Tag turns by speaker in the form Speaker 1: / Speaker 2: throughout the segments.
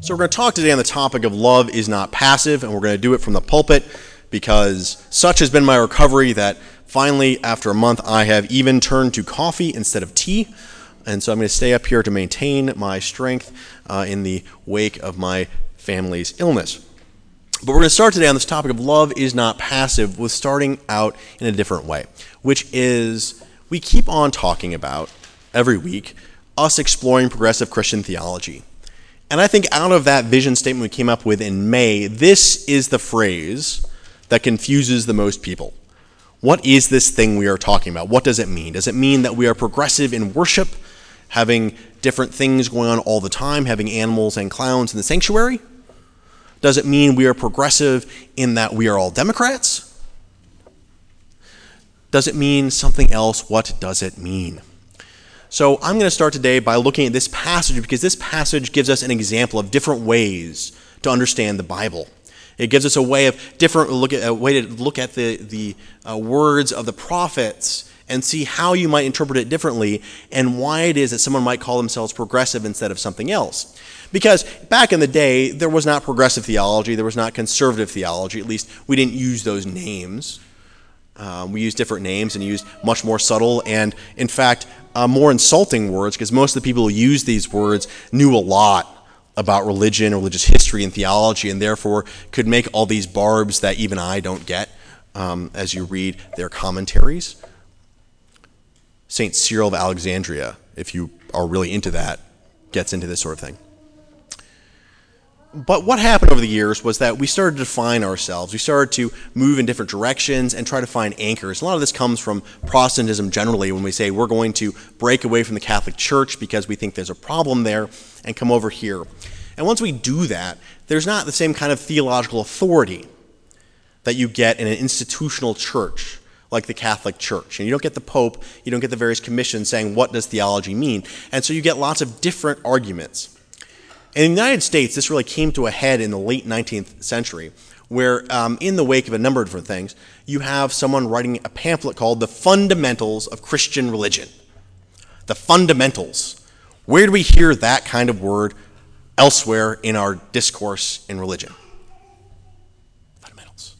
Speaker 1: So, we're going to talk today on the topic of love is not passive, and we're going to do it from the pulpit because such has been my recovery that finally, after a month, I have even turned to coffee instead of tea. And so I'm going to stay up here to maintain my strength uh, in the wake of my family's illness. But we're going to start today on this topic of love is not passive with starting out in a different way, which is we keep on talking about every week us exploring progressive Christian theology. And I think out of that vision statement we came up with in May, this is the phrase that confuses the most people. What is this thing we are talking about? What does it mean? Does it mean that we are progressive in worship, having different things going on all the time, having animals and clowns in the sanctuary? Does it mean we are progressive in that we are all Democrats? Does it mean something else? What does it mean? So I'm going to start today by looking at this passage because this passage gives us an example of different ways to understand the Bible. It gives us a way of different look at a way to look at the the uh, words of the prophets and see how you might interpret it differently and why it is that someone might call themselves progressive instead of something else. Because back in the day, there was not progressive theology, there was not conservative theology. At least we didn't use those names. Um, we used different names and used much more subtle and, in fact, uh, more insulting words because most of the people who used these words knew a lot about religion, religious history, and theology, and therefore could make all these barbs that even I don't get um, as you read their commentaries. St. Cyril of Alexandria, if you are really into that, gets into this sort of thing. But what happened over the years was that we started to define ourselves. We started to move in different directions and try to find anchors. A lot of this comes from Protestantism generally when we say we're going to break away from the Catholic Church because we think there's a problem there and come over here. And once we do that, there's not the same kind of theological authority that you get in an institutional church like the Catholic Church. And you don't get the Pope, you don't get the various commissions saying what does theology mean. And so you get lots of different arguments. In the United States, this really came to a head in the late 19th century, where, um, in the wake of a number of different things, you have someone writing a pamphlet called The Fundamentals of Christian Religion. The fundamentals. Where do we hear that kind of word elsewhere in our discourse in religion? Fundamentals.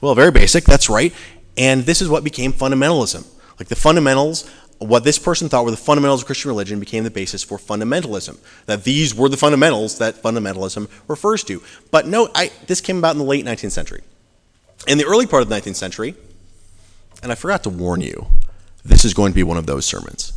Speaker 1: Well, very basic, that's right. And this is what became fundamentalism. Like the fundamentals what this person thought were the fundamentals of Christian religion became the basis for fundamentalism. That these were the fundamentals that fundamentalism refers to. But note, I, this came about in the late 19th century. In the early part of the 19th century, and I forgot to warn you, this is going to be one of those sermons.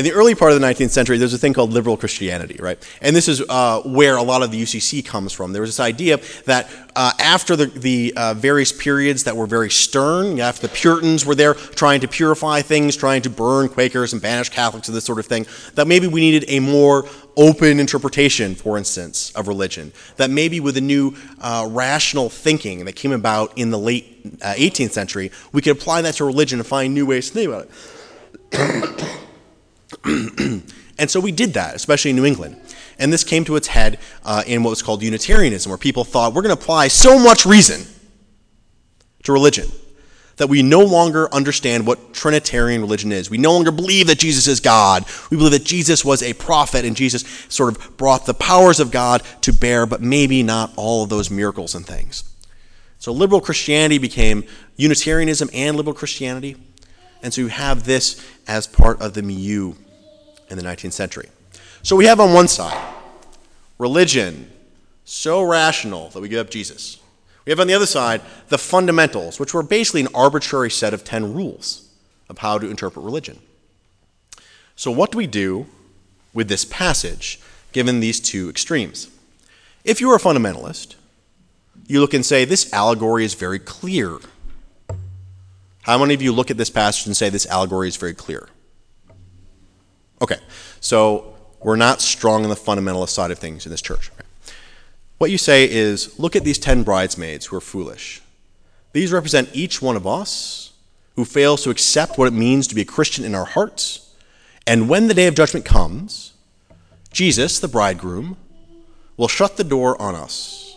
Speaker 1: In the early part of the 19th century, there's a thing called liberal Christianity, right? And this is uh, where a lot of the UCC comes from. There was this idea that uh, after the, the uh, various periods that were very stern, after the Puritans were there trying to purify things, trying to burn Quakers and banish Catholics and this sort of thing, that maybe we needed a more open interpretation, for instance, of religion. That maybe with a new uh, rational thinking that came about in the late 18th uh, century, we could apply that to religion and find new ways to think about it. And so we did that, especially in New England. And this came to its head uh, in what was called Unitarianism, where people thought we're going to apply so much reason to religion that we no longer understand what Trinitarian religion is. We no longer believe that Jesus is God. We believe that Jesus was a prophet and Jesus sort of brought the powers of God to bear, but maybe not all of those miracles and things. So liberal Christianity became Unitarianism and liberal Christianity. And so you have this as part of the milieu in the 19th century. So we have on one side religion, so rational that we give up Jesus. We have on the other side the fundamentals, which were basically an arbitrary set of 10 rules of how to interpret religion. So, what do we do with this passage given these two extremes? If you're a fundamentalist, you look and say, this allegory is very clear. How many of you look at this passage and say this allegory is very clear? Okay, so we're not strong on the fundamentalist side of things in this church. What you say is look at these 10 bridesmaids who are foolish. These represent each one of us who fails to accept what it means to be a Christian in our hearts. And when the day of judgment comes, Jesus, the bridegroom, will shut the door on us.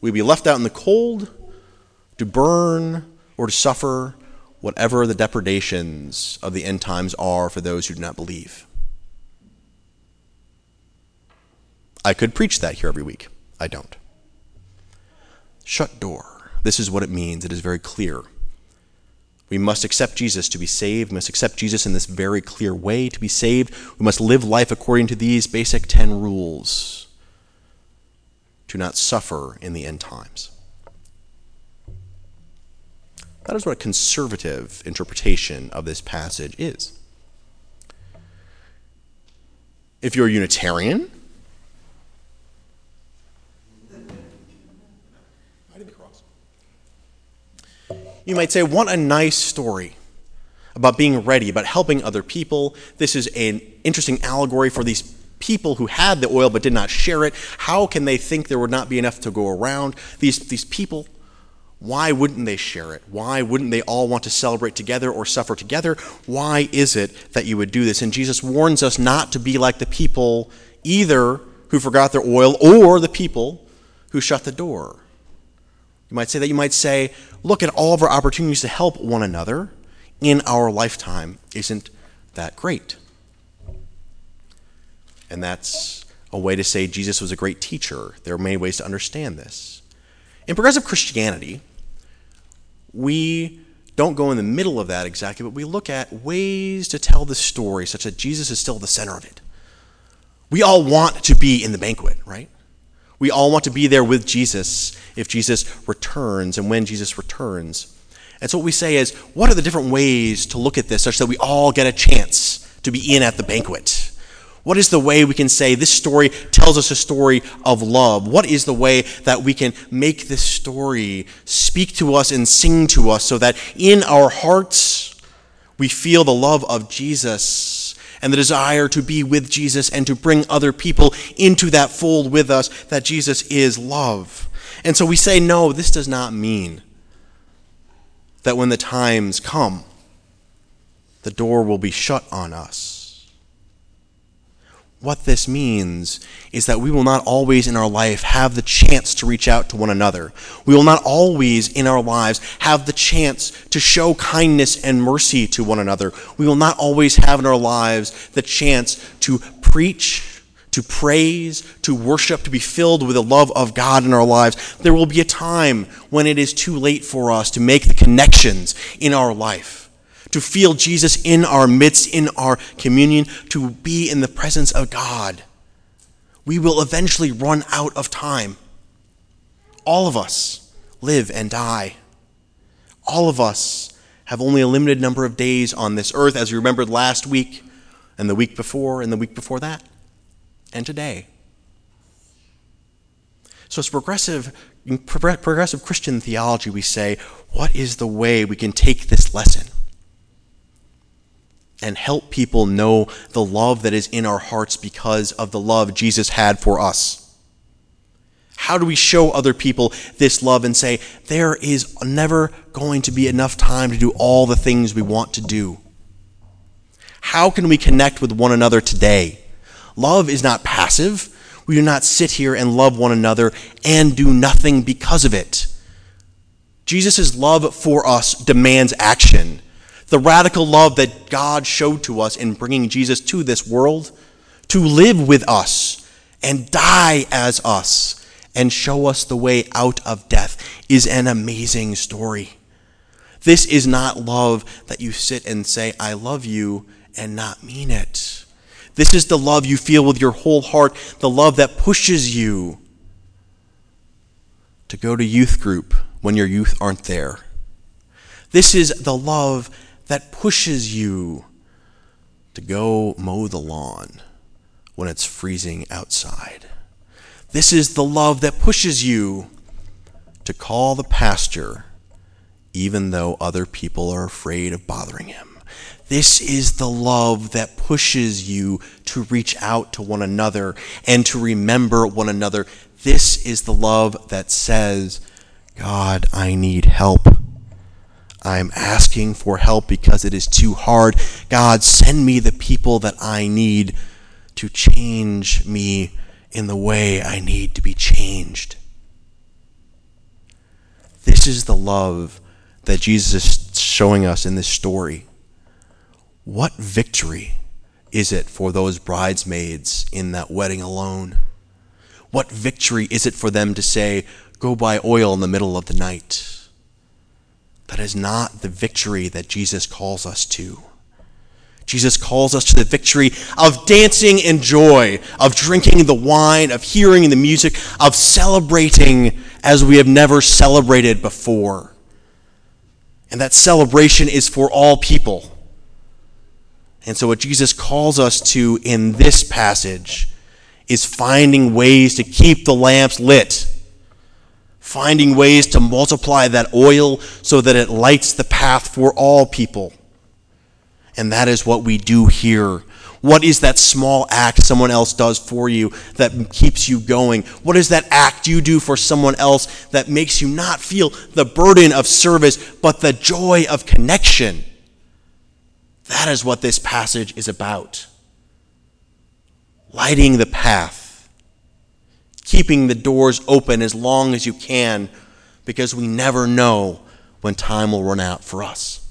Speaker 1: We'll be left out in the cold to burn or to suffer whatever the depredations of the end times are for those who do not believe. I could preach that here every week. I don't. Shut door. This is what it means. It is very clear. We must accept Jesus to be saved. We must accept Jesus in this very clear way to be saved. We must live life according to these basic 10 rules to not suffer in the end times. That is what a conservative interpretation of this passage is. If you're a Unitarian, you might say, What a nice story about being ready, about helping other people. This is an interesting allegory for these people who had the oil but did not share it. How can they think there would not be enough to go around? These, these people, why wouldn't they share it? Why wouldn't they all want to celebrate together or suffer together? Why is it that you would do this? And Jesus warns us not to be like the people either who forgot their oil or the people who shut the door. You might say that you might say, look at all of our opportunities to help one another in our lifetime. Isn't that great? And that's a way to say Jesus was a great teacher. There are many ways to understand this. In progressive Christianity, we don't go in the middle of that exactly, but we look at ways to tell the story such that Jesus is still the center of it. We all want to be in the banquet, right? We all want to be there with Jesus if Jesus returns and when Jesus returns. And so what we say is, what are the different ways to look at this such that we all get a chance to be in at the banquet? What is the way we can say this story tells us a story of love? What is the way that we can make this story speak to us and sing to us so that in our hearts we feel the love of Jesus and the desire to be with Jesus and to bring other people into that fold with us that Jesus is love? And so we say, no, this does not mean that when the times come, the door will be shut on us. What this means is that we will not always in our life have the chance to reach out to one another. We will not always in our lives have the chance to show kindness and mercy to one another. We will not always have in our lives the chance to preach, to praise, to worship, to be filled with the love of God in our lives. There will be a time when it is too late for us to make the connections in our life to feel Jesus in our midst, in our communion, to be in the presence of God. We will eventually run out of time. All of us live and die. All of us have only a limited number of days on this earth, as we remembered last week, and the week before, and the week before that, and today. So, as progressive, progressive Christian theology, we say, what is the way we can take this lesson? And help people know the love that is in our hearts because of the love Jesus had for us. How do we show other people this love and say, there is never going to be enough time to do all the things we want to do? How can we connect with one another today? Love is not passive. We do not sit here and love one another and do nothing because of it. Jesus' love for us demands action the radical love that God showed to us in bringing Jesus to this world, to live with us and die as us and show us the way out of death is an amazing story. This is not love that you sit and say, I love you, and not mean it. This is the love you feel with your whole heart, the love that pushes you to go to youth group when your youth aren't there. This is the love that pushes you to go mow the lawn when it's freezing outside. This is the love that pushes you to call the pastor even though other people are afraid of bothering him. This is the love that pushes you to reach out to one another and to remember one another. This is the love that says, God, I need help. I'm asking for help because it is too hard. God, send me the people that I need to change me in the way I need to be changed. This is the love that Jesus is showing us in this story. What victory is it for those bridesmaids in that wedding alone? What victory is it for them to say, Go buy oil in the middle of the night? That is not the victory that Jesus calls us to. Jesus calls us to the victory of dancing in joy, of drinking the wine, of hearing the music, of celebrating as we have never celebrated before. And that celebration is for all people. And so, what Jesus calls us to in this passage is finding ways to keep the lamps lit, finding ways to multiply that oil so that it lights the path for all people. And that is what we do here. What is that small act someone else does for you that keeps you going? What is that act you do for someone else that makes you not feel the burden of service, but the joy of connection? That is what this passage is about. Lighting the path, keeping the doors open as long as you can, because we never know when time will run out for us.